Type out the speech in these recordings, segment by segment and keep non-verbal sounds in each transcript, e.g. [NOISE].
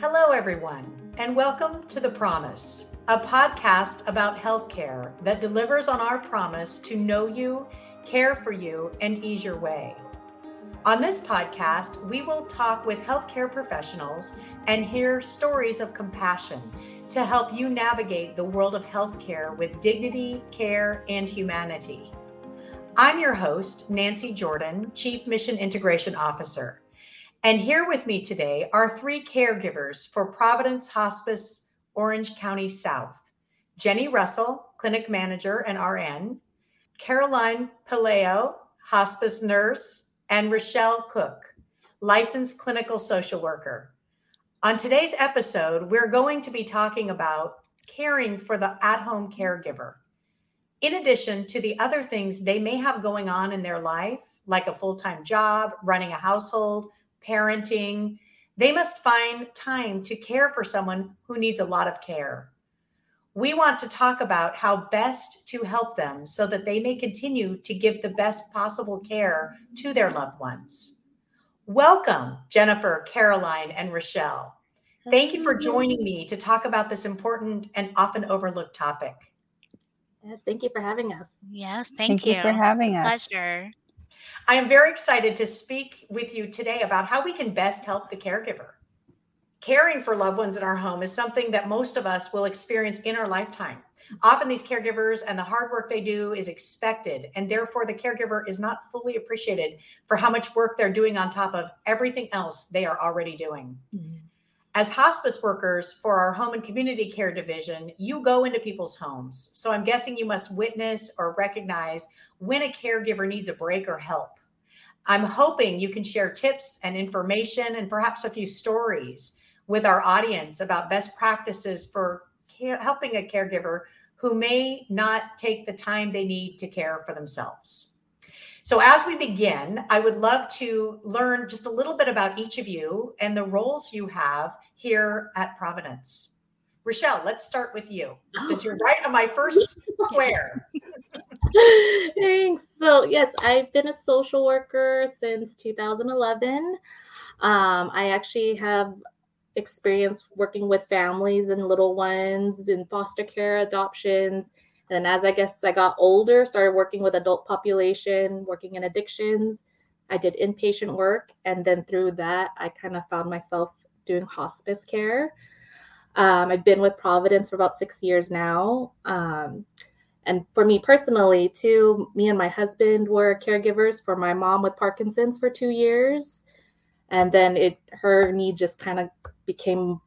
Hello, everyone, and welcome to The Promise, a podcast about healthcare that delivers on our promise to know you, care for you, and ease your way. On this podcast, we will talk with healthcare professionals and hear stories of compassion to help you navigate the world of healthcare with dignity, care, and humanity. I'm your host, Nancy Jordan, Chief Mission Integration Officer. And here with me today are three caregivers for Providence Hospice, Orange County South Jenny Russell, Clinic Manager and RN, Caroline Pelayo, Hospice Nurse, and Rochelle Koch, Licensed Clinical Social Worker. On today's episode, we're going to be talking about caring for the at home caregiver. In addition to the other things they may have going on in their life, like a full time job, running a household, parenting, they must find time to care for someone who needs a lot of care. We want to talk about how best to help them so that they may continue to give the best possible care to their loved ones. Welcome, Jennifer, Caroline, and Rochelle. Thank you for joining me to talk about this important and often overlooked topic. Yes, thank you for having us. Yes, thank, Thank you. you for having us. Pleasure. I am very excited to speak with you today about how we can best help the caregiver. Caring for loved ones in our home is something that most of us will experience in our lifetime. Often, these caregivers and the hard work they do is expected, and therefore, the caregiver is not fully appreciated for how much work they're doing on top of everything else they are already doing. Mm-hmm. As hospice workers for our home and community care division, you go into people's homes. So I'm guessing you must witness or recognize when a caregiver needs a break or help. I'm hoping you can share tips and information and perhaps a few stories with our audience about best practices for care, helping a caregiver who may not take the time they need to care for themselves. So, as we begin, I would love to learn just a little bit about each of you and the roles you have here at Providence. Rochelle, let's start with you oh. since you're right on my first square. [LAUGHS] [LAUGHS] Thanks. So, yes, I've been a social worker since 2011. Um, I actually have experience working with families and little ones in foster care, adoptions. And as I guess I got older, started working with adult population, working in addictions. I did inpatient work. And then through that, I kind of found myself doing hospice care. Um, I've been with Providence for about six years now. Um, and for me personally, too, me and my husband were caregivers for my mom with Parkinson's for two years. And then it her need just kind of became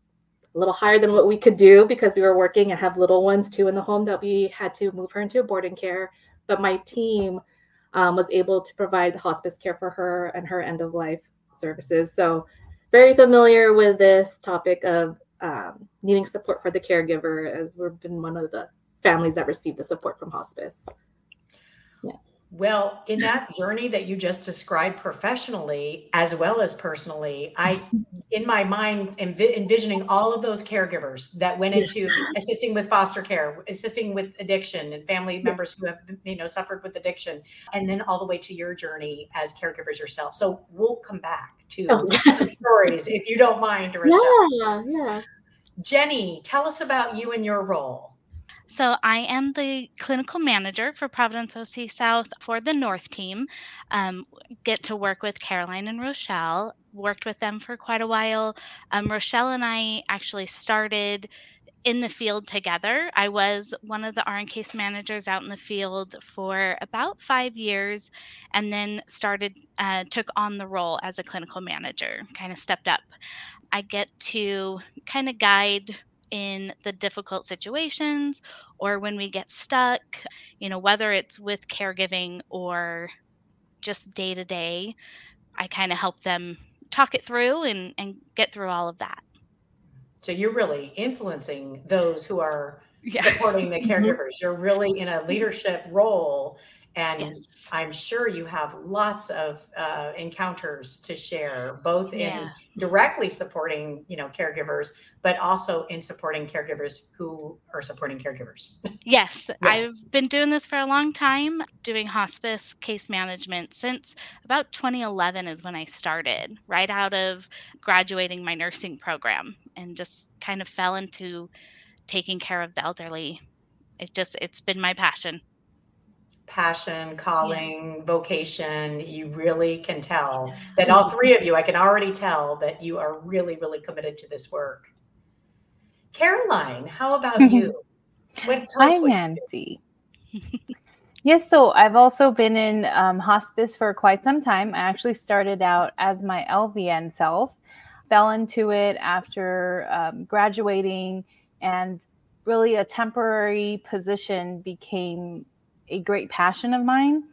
a little higher than what we could do because we were working and have little ones too in the home that we had to move her into boarding care. But my team um, was able to provide the hospice care for her and her end of life services. So very familiar with this topic of um, needing support for the caregiver as we've been one of the families that receive the support from hospice. Yeah. Well, in that journey that you just described professionally as well as personally, I, [LAUGHS] in my mind, envi- envisioning all of those caregivers that went into assisting with foster care, assisting with addiction, and family members who have, you know, suffered with addiction, and then all the way to your journey as caregivers yourself. So we'll come back to Oh. [LAUGHS] some stories if you don't mind, Rochelle. Yeah, yeah. Jenny, tell us about you and your role. So, I am the clinical manager for Providence OC South for the North team. Um, get to work with Caroline and Rochelle. Worked with them for quite a while. Um, Rochelle and I actually started in the field together. I was one of the RN case managers out in the field for about five years and then started, uh, took on the role as a clinical manager, kind of stepped up. I get to kind of guide in the difficult situations or when we get stuck, you know, whether it's with caregiving or just day to day, I kind of help them talk it through and, and get through all of that. So you're really influencing those who are Yeah. supporting the [LAUGHS] mm-hmm. caregivers. You're really in a leadership role And yes. I'm sure you have lots of uh, encounters to share, both yeah. in directly supporting, you know, caregivers, but also in supporting caregivers who are supporting caregivers. Yes, [LAUGHS] yes, I've been doing this for a long time, doing hospice case management since about 2011 is when I started, right out of graduating my nursing program, and just kind of fell into taking care of the elderly. It just it's been my passion passion, calling, yeah. vocation, you really can tell that all three of you, I can already tell that you are really, really committed to this work. Caroline, how about mm-hmm. you? What, Hi, Nancy. [LAUGHS] yes, so I've also been in um, hospice for quite some time. I actually started out as my LVN self, fell into it after um, graduating, and really a temporary position became a great passion of mine.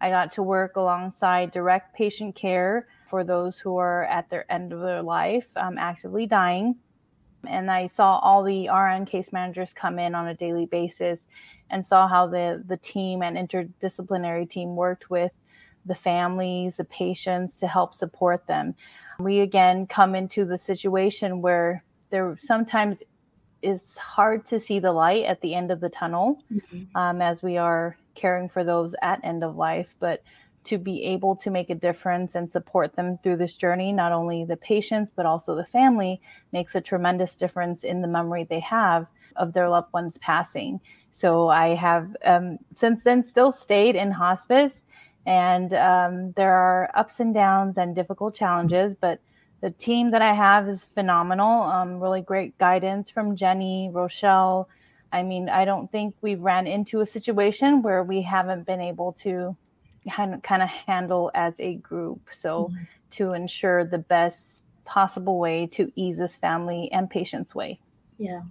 I got to work alongside direct patient care for those who are at their end of their life, um, actively dying. And I saw all the RN case managers come in on a daily basis and saw how the, the team and interdisciplinary team worked with the families, the patients to help support them. We again come into the situation where there sometimes it's hard to see the light at the end of the tunnel mm-hmm. um, as we are caring for those at end of life, but to be able to make a difference and support them through this journey, not only the patients, but also the family, makes a tremendous difference in the memory they have of their loved ones passing. So I have um, since then still stayed in hospice, and um, there are ups and downs and difficult challenges, but the team that I have is phenomenal. Um, really great guidance from Jenny, Rochelle. I mean, I don't think we've ran into a situation where we haven't been able to kind of handle as a group. So, mm-hmm. to ensure the best possible way to ease this family and patient's way. Yeah.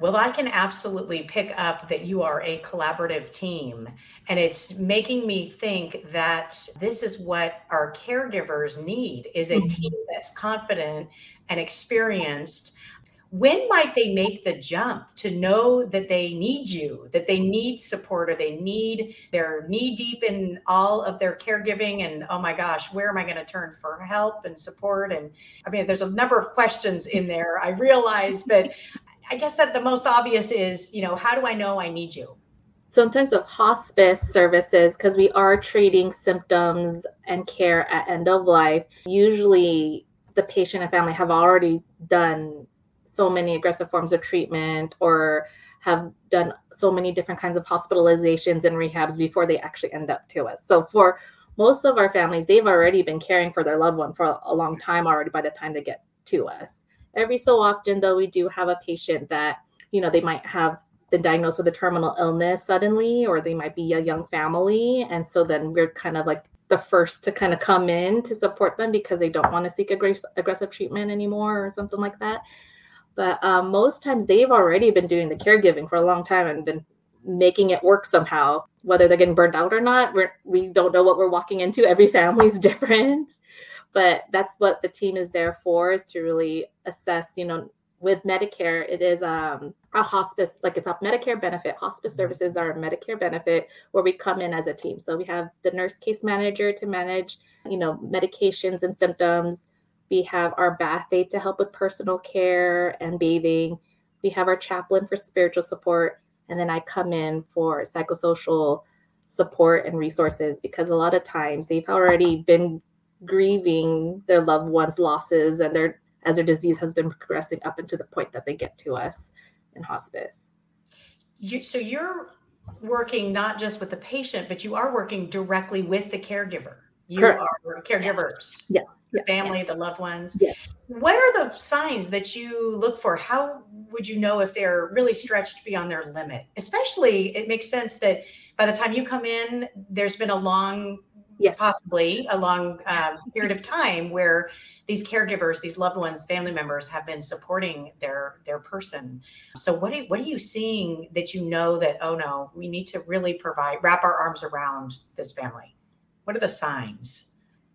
Well, I can absolutely pick up that you are a collaborative team. And it's making me think that this is what our caregivers need is a mm-hmm. team that's confident and experienced. When might they make the jump to know that they need you, that they need support, or they need, they're knee deep in all of their caregiving? And oh my gosh, where am I going to turn for help and support? And I mean, there's a number of questions in there, I realize, but I guess that the most obvious is, you know, how do I know I need you? So, in terms of hospice services, because we are treating symptoms and care at end of life, usually the patient and family have already done so many aggressive forms of treatment or have done so many different kinds of hospitalizations and rehabs before they actually end up to us. So, for most of our families, they've already been caring for their loved one for a long time already by the time they get to us. Every so often, though, we do have a patient that, you know, they might have been diagnosed with a terminal illness suddenly, or they might be a young family. And so then we're kind of like the first to kind of come in to support them because they don't want to seek aggressive treatment anymore or something like that. But um, most times they've already been doing the caregiving for a long time and been making it work somehow. Whether they're getting burned out or not, we're, we don't know what we're walking into. Every family is [LAUGHS] different but that's what the team is there for is to really assess you know with medicare it is um, a hospice like it's a medicare benefit. Hospice services are a medicare benefit where we come in as a team. So we have the nurse case manager to manage you know medications and symptoms. We have our bath aide to help with personal care and bathing. We have our chaplain for spiritual support and then i come in for psychosocial support and resources because a lot of times they've already been grieving their loved ones' losses and their as their disease has been progressing up into the point that they get to us in hospice. You, so you're working not just with the patient, but you are working directly with the caregiver. You Correct. are caregivers. Yeah. The family, the loved ones. Yes. What are the signs that you look for? How would you know if they're really stretched beyond their limit? Especially, it makes sense that by the time you come in, there's been a long yes. possibly a long uh, period of time where these caregivers, these loved ones, family members have been supporting their their person. So what are, what are you seeing that you know that oh no, we need to really provide wrap our arms around this family? What are the signs?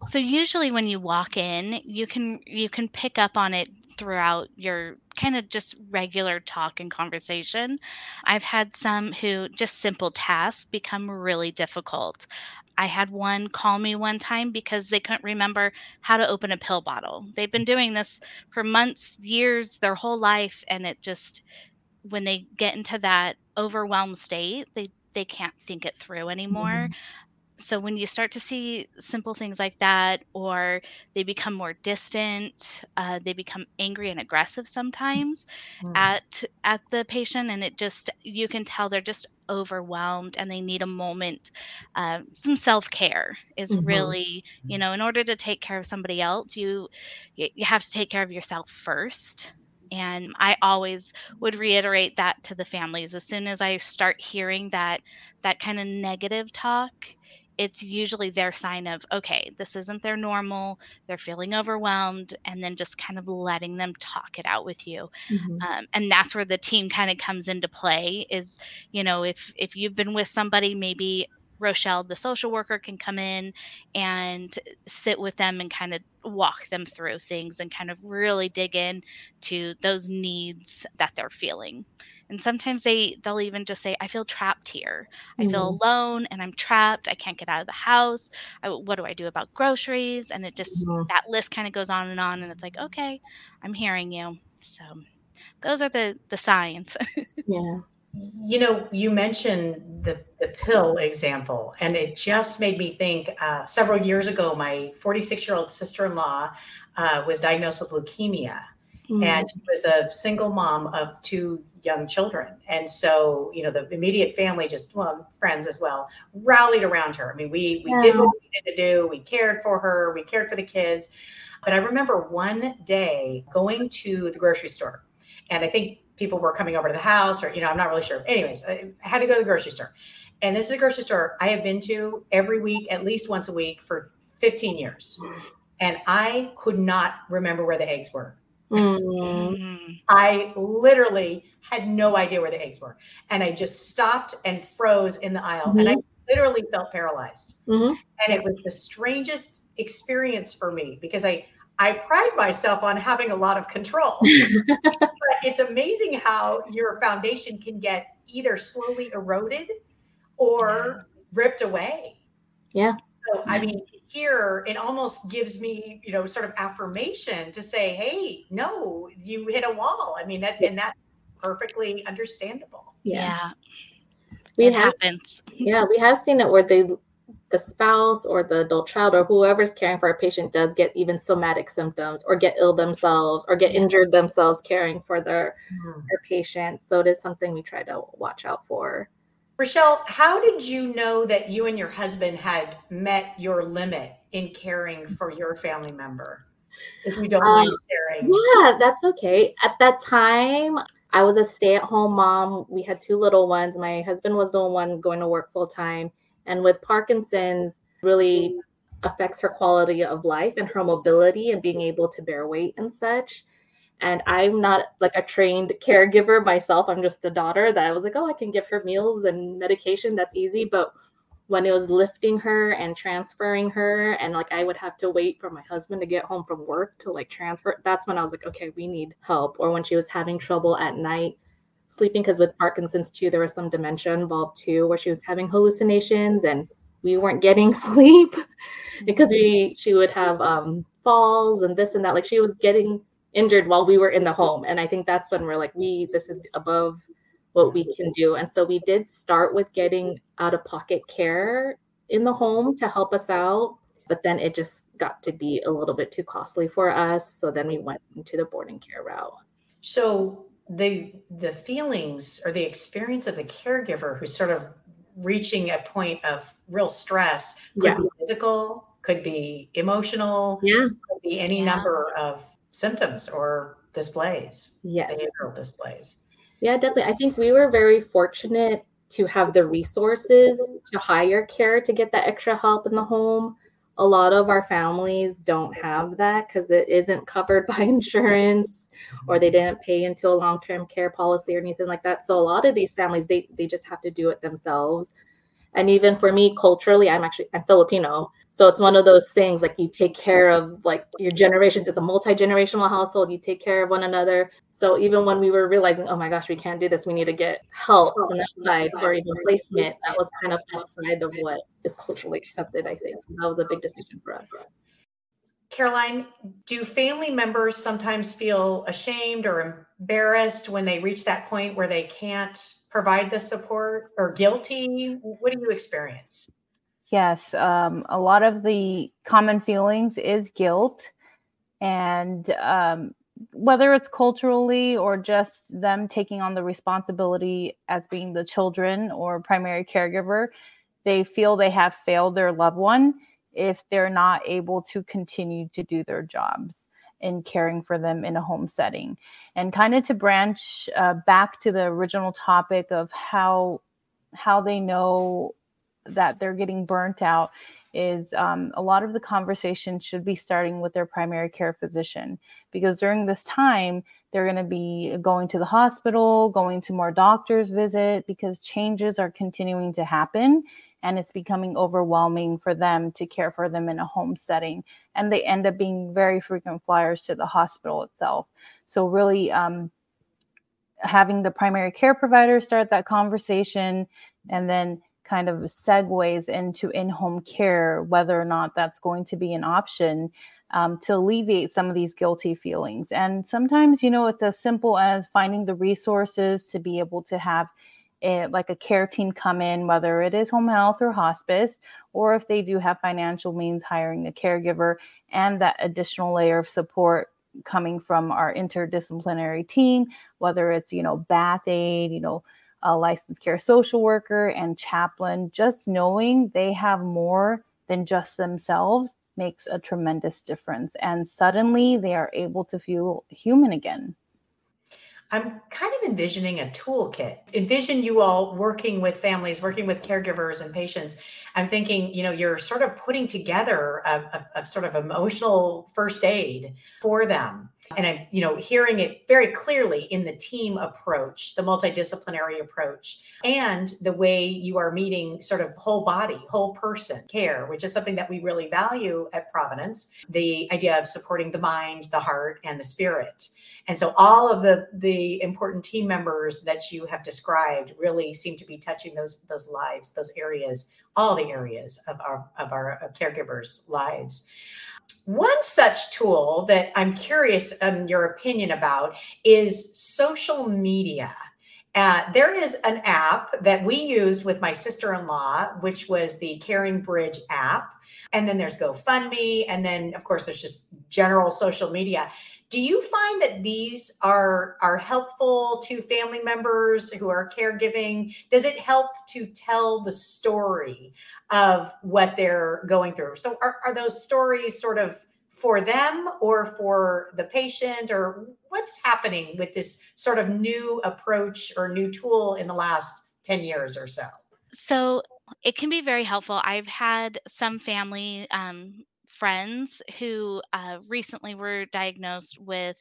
So usually when you walk in, you can you can pick up on it throughout your kind of just regular talk and conversation. I've had some who just simple tasks become really difficult. I had one call me one time because they couldn't remember how to open a pill bottle. They've been mm. doing this for months, years, their whole life, and it just when they get into that overwhelmed state, they they can't think it through anymore. Mm-hmm. So when you start to see simple things like that or they become more distant uh, they become angry and aggressive sometimes mm. at at the patient and it just you can tell they're just overwhelmed and they need a moment uh, some self-care is mm-hmm. really you know in order to take care of somebody else you you have to take care of yourself first and i always would reiterate that to the families as soon as i start hearing that that kind of negative talk it's usually their sign of okay this isn't their normal they're feeling overwhelmed and then just kind of letting them talk it out with you mm-hmm. um, and that's where the team kind of comes into play is you know if if you've been with somebody maybe rochelle the social worker can come in and sit with them and kind of walk them through things and kind of really dig in to those needs that they're feeling and sometimes they they'll even just say i feel trapped here. I feel mm-hmm. alone and i'm trapped. I can't get out of the house. I, what do i do about groceries? And it just mm-hmm. that list kind of goes on and on and it's like okay i'm hearing you. So those are the the signs. [LAUGHS] Yeah. You know you mentioned the, the pill example and it just made me think uh, several years ago my 46 year old sister-in-law uh, was diagnosed with leukemia mm-hmm. and she was a single mom of two young children. And so, you know, the immediate family, just well, friends as well, rallied around her. I mean, we we yeah. did what we needed to do. We cared for her. We cared for the kids. But I remember one day going to the grocery store, and I think people were coming over to the house, or you know, I'm not really sure. Anyways, I had to go to the grocery store, and this is a grocery store I have been to every week, at least once a week for 15 years, and I could not remember where the eggs were. Mm-hmm. I literally had no idea where the eggs were. And I just stopped and froze in the aisle. Mm-hmm. And I mm-hmm. literally felt paralyzed. Mm-hmm. And it was the strangest experience for me because I I pride myself on having a lot of control. [LAUGHS] but it's amazing how your foundation can get either slowly eroded or ripped away. Yeah. So, I mean, here it almost gives me, you know, sort of affirmation to say, hey, no, you hit a wall. I mean, that, and that's perfectly understandable. Yeah. We it have, happens. Yeah, we have seen it where they the spouse or the adult child or whoever's caring for a patient does get even somatic symptoms or get ill themselves or get yes. injured themselves caring for their, mm. their patient. So it is something we try to watch out for. Rochelle, how did you know that you and your husband had met your limit in caring for your family member? If you don't mind um, sharing. Yeah, that's okay. At that time, I was a stay at home mom. We had two little ones. My husband was the one going to work full time. And with Parkinson's, really affects her quality of life and her mobility and being able to bear weight and such and i'm not like a trained caregiver myself. I'm just the daughter that i was like oh i can give her meals and medication. That's easy. But when it was lifting her and transferring her and like i would have to wait for my husband to get home from work to like transfer that's when i was like okay we need help. Or when she was having trouble at night sleeping because with parkinson's too there was some dementia involved too where she was having hallucinations and we weren't getting [LAUGHS] sleep. Because we she would have um falls and this and that. Like she was getting injured while we were in the home. And I think that's when we're like, we, this is above what we can do. And so we did start with getting out of pocket care in the home to help us out. But then it just got to be a little bit too costly for us. So then we went into the boarding care route. So the the feelings or the experience of the caregiver who's sort of reaching a point of real stress could yeah. be physical, could be emotional, yeah. could be any yeah. number of symptoms or displays, yes. behavioral displays. Yeah, definitely. I think we were very fortunate to have the resources to hire care to get that extra help in the home. A lot of our families don't have that because it isn't covered [LAUGHS] by insurance or they didn't pay into a long-term care policy or anything like that. So a lot of these families they they just have to do it themselves. And even for me, culturally, I'm actually I'm Filipino. So it's one of those things like you take care of like your generations. It's a multi-generational household. You take care of one another. So even when we were realizing, oh my gosh, we can't do this, we need to get help from that side or even placement, that was kind of outside of what is culturally accepted, I think. So that was a big decision for us. Caroline, do family members sometimes feel ashamed or embarrassed when they reach that point where they can't provide the support or guilty? What do you experience? Yes, um, a lot of the common feelings is guilt, and um, whether it's culturally or just them taking on the responsibility as being the children or primary caregiver, they feel they have failed their loved one if they're not able to continue to do their jobs in caring for them in a home setting. And kind of to branch uh, back to the original topic of how how they know that they're getting burnt out is um, a lot of the conversation should be starting with their primary care physician because during this time they're going to be going to the hospital going to more doctors visit because changes are continuing to happen and it's becoming overwhelming for them to care for them in a home setting and they end up being very frequent flyers to the hospital itself. So really um, having the primary care provider start that conversation and then kind of segues into in-home care whether or not that's going to be an option um, to alleviate some of these guilty feelings. And sometimes you know it's as simple as finding the resources to be able to have it, like a care team come in, whether it is home health or hospice, or if they do have financial means, hiring a caregiver and that additional layer of support coming from our interdisciplinary team, whether it's, you know, bath aid, you know, a licensed care social worker and chaplain, just knowing they have more than just themselves makes a tremendous difference. And suddenly they are able to feel human again. I'm kind of envisioning a toolkit. Envision you all working with families, working with caregivers and patients. I'm thinking, you know, you're sort of putting together a, a, a sort of emotional first aid for them. And I'm, you know, hearing it very clearly in the team approach, the multidisciplinary approach, and the way you are meeting sort of whole body, whole person care, which is something that we really value at Providence. The idea of supporting the mind, the heart, and the spirit. And so all of the the important team members that you have described really seem to be touching those those lives, those areas, all the areas of our of our caregivers' lives. One such tool that I'm curious um, your opinion about is social media. Uh, there is an app that we used with my sister in law, which was the Caring Bridge app. And then there's GoFundMe. And then, of course, there's just general social media. Do you find that these are are helpful to family members who are caregiving? Does it help to tell the story of what they're going through? So are, are those stories sort of for them or for the patient or what's happening with this sort of new approach or new tool in the last 10 years or so? So it can be very helpful. I've had some family um, friends who uh, recently were diagnosed with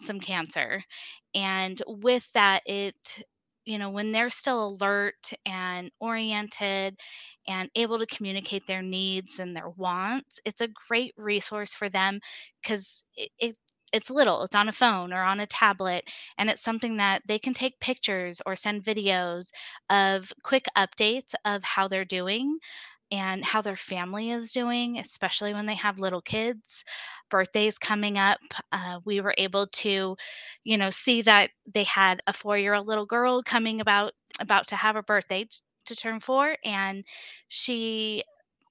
some cancer. And with that, it, you know, when they're still alert and oriented and able to communicate their needs and their wants, it's a great resource for them because it, it it's little it's on a phone or on a tablet and it's something that they can take pictures or send videos of quick updates of how they're doing and how their family is doing, especially when they have little kids. Birthdays coming up, uh, we were able to, you know, see that they had a four-year-old little girl coming about about to have a birthday to turn four, and she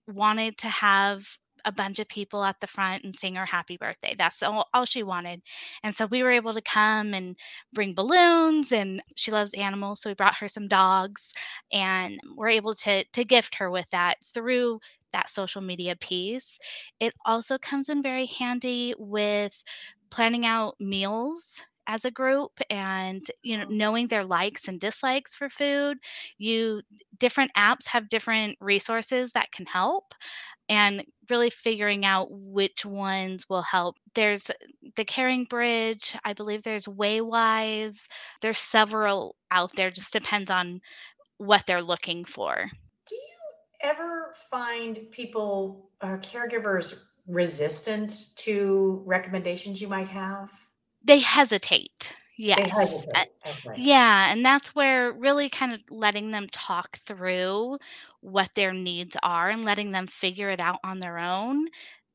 wanted to have a bunch of people at the front and sing her happy birthday. That's all, all she wanted. And so we were able to come and bring balloons and she loves animals. So we brought her some dogs and we're able to to gift her with that through that social media piece. It also comes in very handy with planning out meals as a group and you know knowing their likes and dislikes for food you different apps have different resources that can help and really figuring out which ones will help. There's the Caring Bridge, I believe there's Waywise, there's several out there, just depends on what they're looking for. Do you ever find people or caregivers resistant to recommendations you might have? They hesitate. Yes. Uh, okay. Yeah. And that's where really kind of letting them talk through what their needs are and letting them figure it out on their own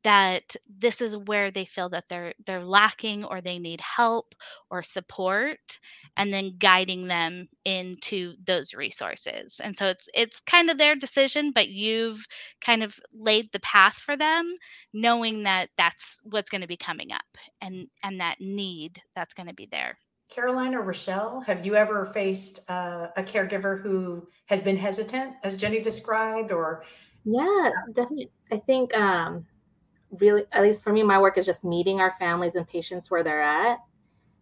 that this is where they feel that they're they're lacking or they need help or support and then guiding them into those resources and so it's it's kind of their decision but you've kind of laid the path for them knowing that that's what's going to be coming up and and that need that's going to be there Caroline or Rochelle, have you ever faced uh, a caregiver who has been hesitant, as Jenny described, or? Yeah, definitely. I think um, really, at least for me, my work is just meeting our families and patients where they're at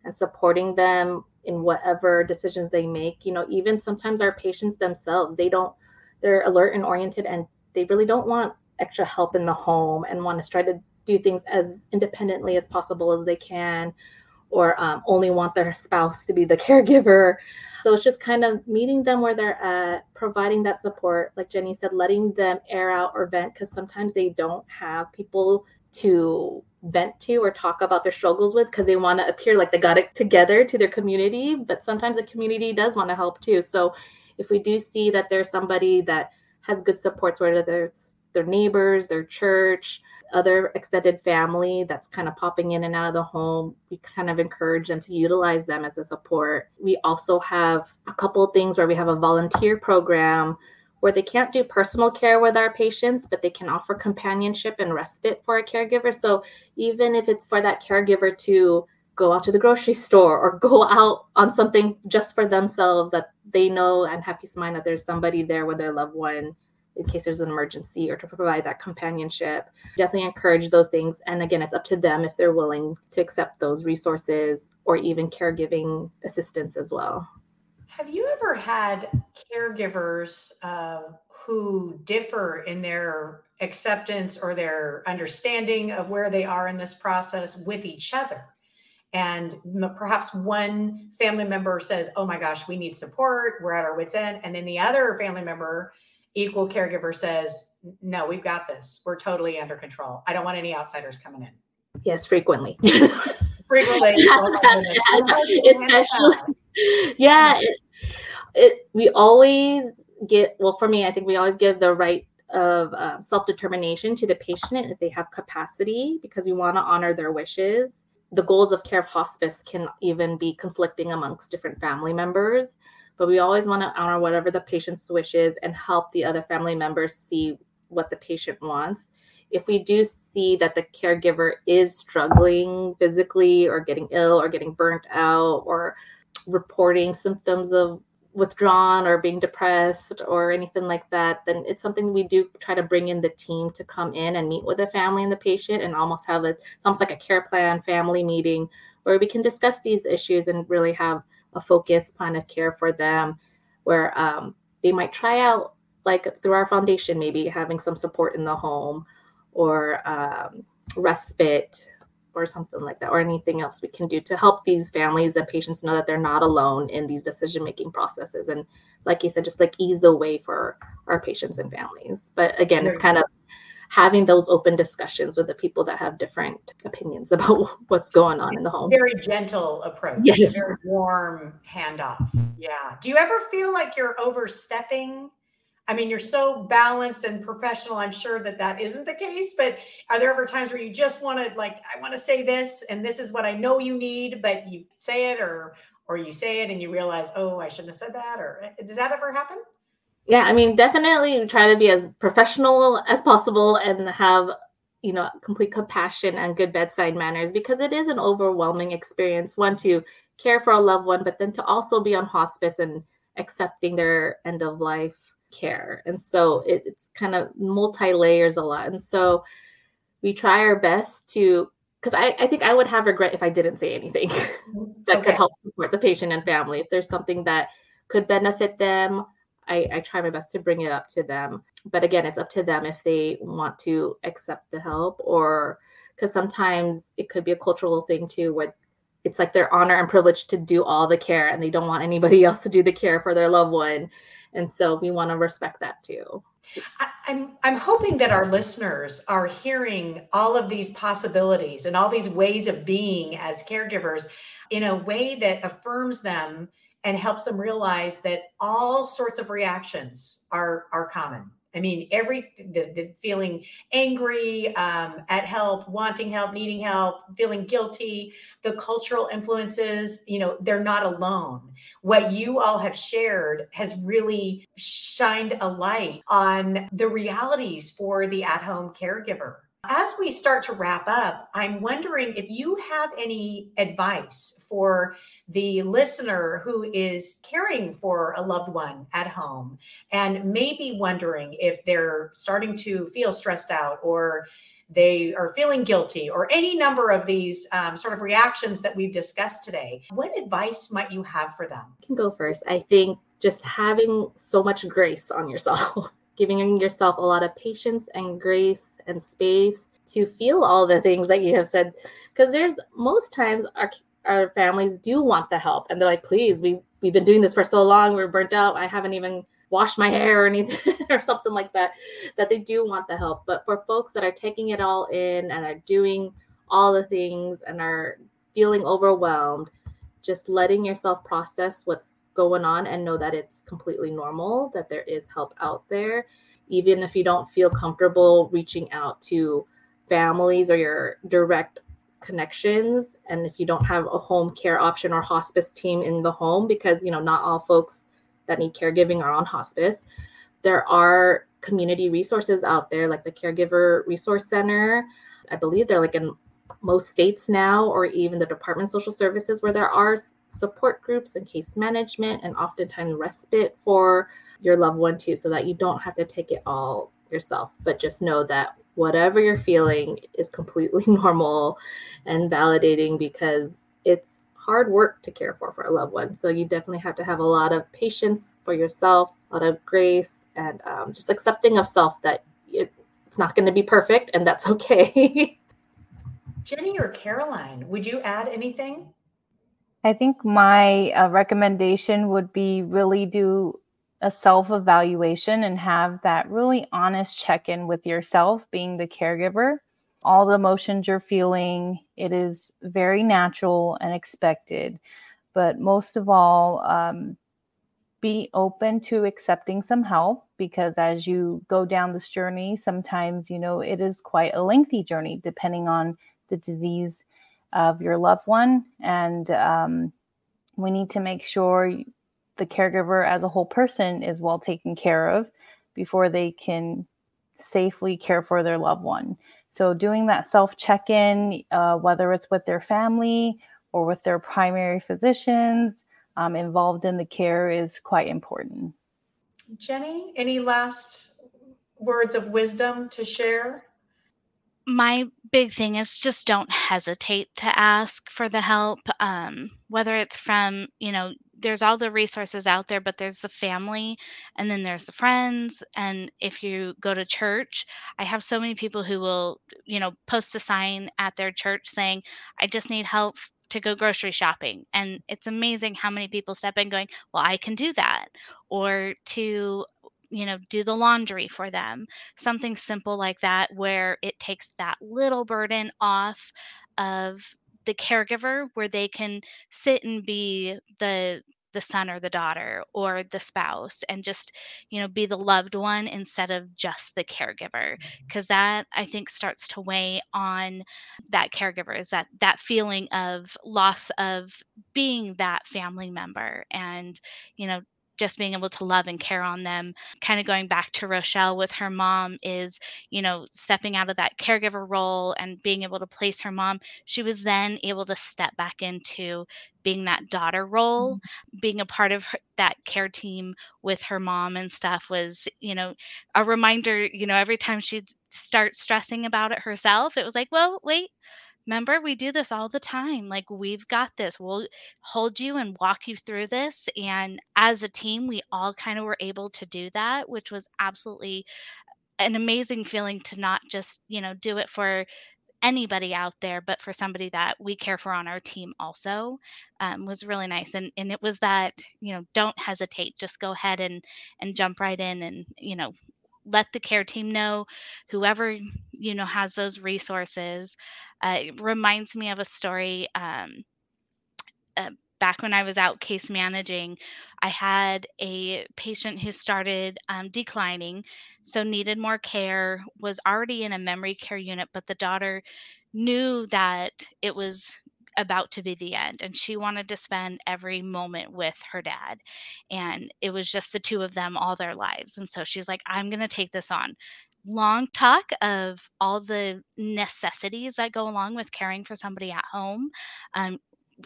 and supporting them in whatever decisions they make. You know, even sometimes our patients themselves, they don't, they're alert and oriented and they really don't want extra help in the home and want to try to do things as independently as possible as they can or um, only want their spouse to be the [LAUGHS] caregiver. So it's just kind of meeting them where they're at, providing that support. Like Jenny said, letting them air out or vent because sometimes they don't have people to vent to or talk about their struggles with because they want to appear like they got it together to their community. But sometimes the community does want to help too. So if we do see that there's somebody that has good supports, whether it's their neighbors, their church, other extended family that's kind of popping in and out of the home, we kind of encourage them to utilize them as a support. We also have a couple things where we have a volunteer program where they can't do personal care with our patients, but they can offer companionship and respite for a caregiver. So even if it's for that caregiver to go out to the grocery [LAUGHS] store or go out on something just for themselves that they know and have peace of mind that there's somebody there with their loved one in case there's an emergency or to provide that companionship. Definitely encourage those things. And again, it's up to them if they're willing to accept those resources or even caregiving assistance as well. Have you ever had caregivers uh, who differ in their acceptance or their understanding of where they are in this process with each other? and perhaps one family member says oh my gosh we need support we're at our wits end and then the other family member equal caregiver says, no, we've got this. We're totally under control. I don't want any outsiders coming in. Yes, frequently. [LAUGHS] frequently. [LAUGHS] Especially, yeah, it, it, we always get, well, for me, I think we always give the right of uh, self determination to the patient if they have capacity because we want to honor their wishes. The goals of care of hospice can even be conflicting amongst different family members but we always want to honor whatever the patient's wishes and help the other family members see what the patient wants. If we do see that the caregiver is struggling physically or getting ill or getting burnt out or reporting symptoms of withdrawn or being depressed or anything like that, then it's something we do try to bring in the team to come in and meet with the family and the patient and almost have a, it's almost like a care plan family meeting where we can discuss these issues and really have a focused plan of care for them where um, they might try out like through our foundation maybe having some support in the home or um, respite or something like that or anything else we can do to help these families and patients know that they're not alone in these decision making processes and like you said just like ease the way for our patients and families. But again it's kind of having those open discussions with the people that have different opinions [LAUGHS] about what's going on in the home. Very gentle approach. Yes. Very warm handoff. Yeah. Do you ever feel like you're overstepping? I mean, you're so balanced and professional. I'm sure that that isn't the case, but are there ever times where you just want to like, I want to say this, and this is what I know you need, but you say it, or or you say it and you realize, oh, I shouldn't have said that, or eh, does that ever happen? Yeah i mean definitely try to be as professional as possible and have you know complete compassion and good bedside manners because it is an overwhelming experience one to care for a loved one but then to also be on hospice and accepting their end of life care. And so it, it's kind of multi layers a lot. And so we try our best to because I, I think i would have regret if i didn't say anything [LAUGHS] that okay. could help support the patient and family. If there's something that could benefit them I, I try my best to bring it up to them. But again, it's up to them if they want to accept the help or because sometimes it could be a cultural thing too, where it's like their honor and privilege to do all the care and they don't want anybody [LAUGHS] else to do the care for their loved one. And so we want to respect that too. I, I'm I'm hoping that our listeners are hearing all of these possibilities and all these ways of being as caregivers in a way that affirms them and helps them realize that all sorts of reactions are are common I mean, every the, the feeling angry um, at help, wanting help, needing help, feeling guilty, the cultural influences, you know, they're not alone. What you all have shared has really shined a light on the realities for the at home caregiver. As we start to wrap up, I'm wondering if you have any advice for the listener who is caring for a loved one at home and maybe wondering if they're starting to feel stressed out or they are feeling guilty or any number of these um, sort of reactions that we've discussed today. What advice might you have for them? I can go first. I think just having so much grace on yourself. [LAUGHS] giving yourself a lot of patience and grace and space to feel all the things that you have said because there's most times our our families do want the help. And they're like please we we've been doing this for so long. We're burnt out. I haven't even washed my hair or anything [LAUGHS] or something like that that they do want the help. But for folks that are taking it all in and are doing all the things and are feeling overwhelmed just letting yourself process what's going on and know that it's completely normal, that there is help out there. Even if you don't feel comfortable reaching out to families or your direct connections, and if you don't have a home care option or hospice team in the home, because you know, not all folks that need caregiving are on hospice, there are community resources out there like the Caregiver Resource Center. I believe they're like in most states now, or even the Department of Social Services, where there are support groups and case management, and oftentimes respite for your loved one too, so that you don't have to take it all yourself. But just know that whatever you're feeling is completely [LAUGHS] normal and validating because it's hard work to care for for a loved one. So you definitely have to have a lot of patience for yourself, a lot of grace, and um, just accepting of self that it, it's not going to be perfect, and that's [LAUGHS] okay. Jenny or Caroline, would you add anything? I think my uh, recommendation would be really do a self evaluation and have that really honest check in with yourself, being the caregiver. All the emotions you're feeling, it is very natural and expected. But most of all, um, be open to accepting some help because as you go down this journey, sometimes, you know, it is quite a lengthy journey depending on the disease of your loved one. And um, we need to make sure the caregiver as a whole person is well taken care of before they can safely care for their loved one. So, doing that self check in, uh, whether it's with their family or with their primary physicians um, involved in the care, is quite important. Jenny, any last words of wisdom to share? my big thing is just don't hesitate to ask for the help um, whether it's from you know there's all the resources out there but there's the family and then there's the friends and if you go to church i have so many people who will you know post a sign at their church saying i just need help to go grocery shopping and it's amazing how many people step in going well i can do that or to you know, do the laundry for them. Something simple like that, where it takes that little burden off of the caregiver, where they can sit and be the the son or the daughter or the spouse and just you know be the loved one instead of just the caregiver because mm-hmm. that i think starts to weigh on that caregiver is that that feeling of loss of being that family member and you know just being able to love and care on them. Kind of going back to Rochelle with her mom is, you know, stepping out of that caregiver role and being able to place her mom. She was then able to step back into being that daughter role, mm-hmm. being a part of her, that care team with her mom and stuff was, you know, a reminder, you know, every time she'd start stressing about it herself, it was like, well, wait, remember we do this all the time like we've got this we'll hold you and walk you through this and as a team we all kind of were able to do that which was absolutely an amazing feeling to not just you know do it for anybody out there but for somebody that we care for on our team also um, was really nice and and it was that you know don't hesitate just go ahead and and jump right in and you know let the care team know whoever you know has those resources uh, it reminds me of a story um, uh, back when I was out case managing, I had a patient who started um, declining, so needed more care, was already in a memory care unit, but the daughter knew that it was about to be the end and she wanted to spend every moment with her dad and it was just the two of them all their lives and so she's like i'm going to take this on long talk of all the necessities that go along with caring for somebody at home um,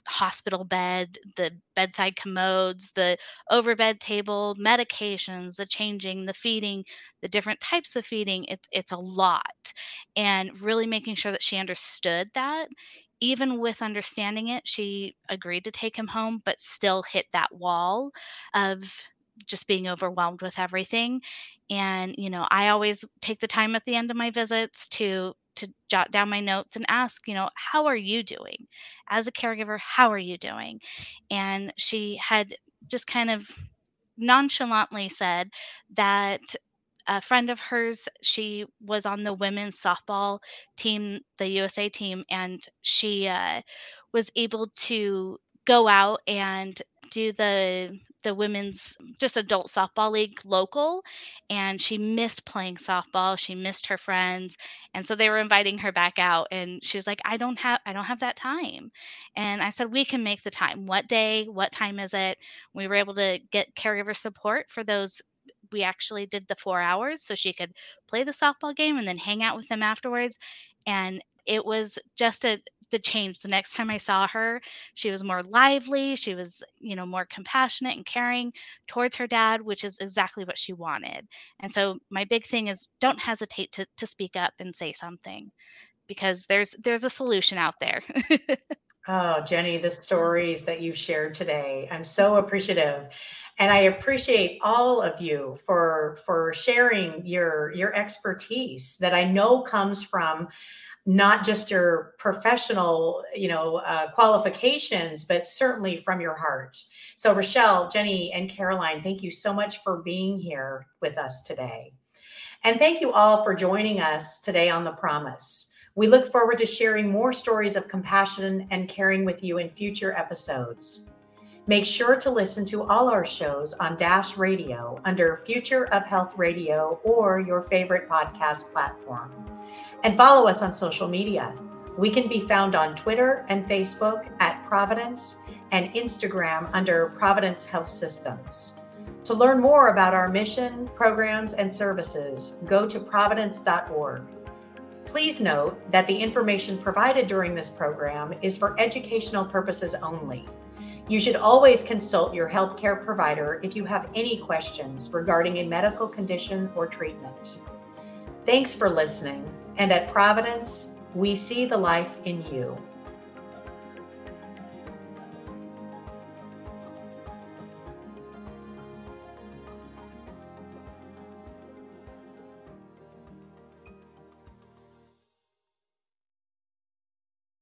hospital bed, the bedside commodes, the overbed table, medications, the changing, the feeding, the different types of feeding. It's it's a lot. And really making sure that she understood that. Even with understanding it, she agreed to take him home, but still hit that wall of just being overwhelmed with everything. And, you know, I always take the time at the end of my visits to to jot down my notes and ask, you know, how are you doing? As a caregiver, how are you doing? And she had just kind of nonchalantly said that a friend of hers, she was on the women's softball team, the USA team, and she uh, was able to go out and do the the women's just adult softball league local and she missed playing softball she missed her friends and so they were inviting her back out and she was like i don't have i don't have that time. And i said we can make the time. What day what time is it? We were able to get caregiver support for those we actually did the four hours so she could play the softball game and then hang out with them afterwards and it was just a the change. The next time i saw her she was more lively she was you know more compassionate and caring towards her dad which is exactly what she wanted. And so my big thing is don't hesitate to, to speak up and say something because there's there's a solution out there. [LAUGHS] Oh jenny the mm. stories that you've shared today i'm mm. so appreciative and i appreciate all of you for for sharing your your expertise that i know comes from not just your professional you know uh, qualifications but certainly from your heart. So rochelle jenny and caroline thank you so much for being here with us today. And thank you all for joining us today on the promise. We look forward to sharing more stories of compassion and caring with you in future episodes make sure to listen to all our shows on dash radio under future of health radio or your favorite podcast platform and follow us on social media. We can be found on Twitter and Facebook at Providence and Instagram under Providence Health Systems. To learn more about our mission, programs, and services, go to providence.org. Please note that the information provided during this program is for educational purposes only. You should always consult your healthcare provider if you have any questions regarding a medical condition or treatment. Thanks for listening and at Providence, we see the life in you.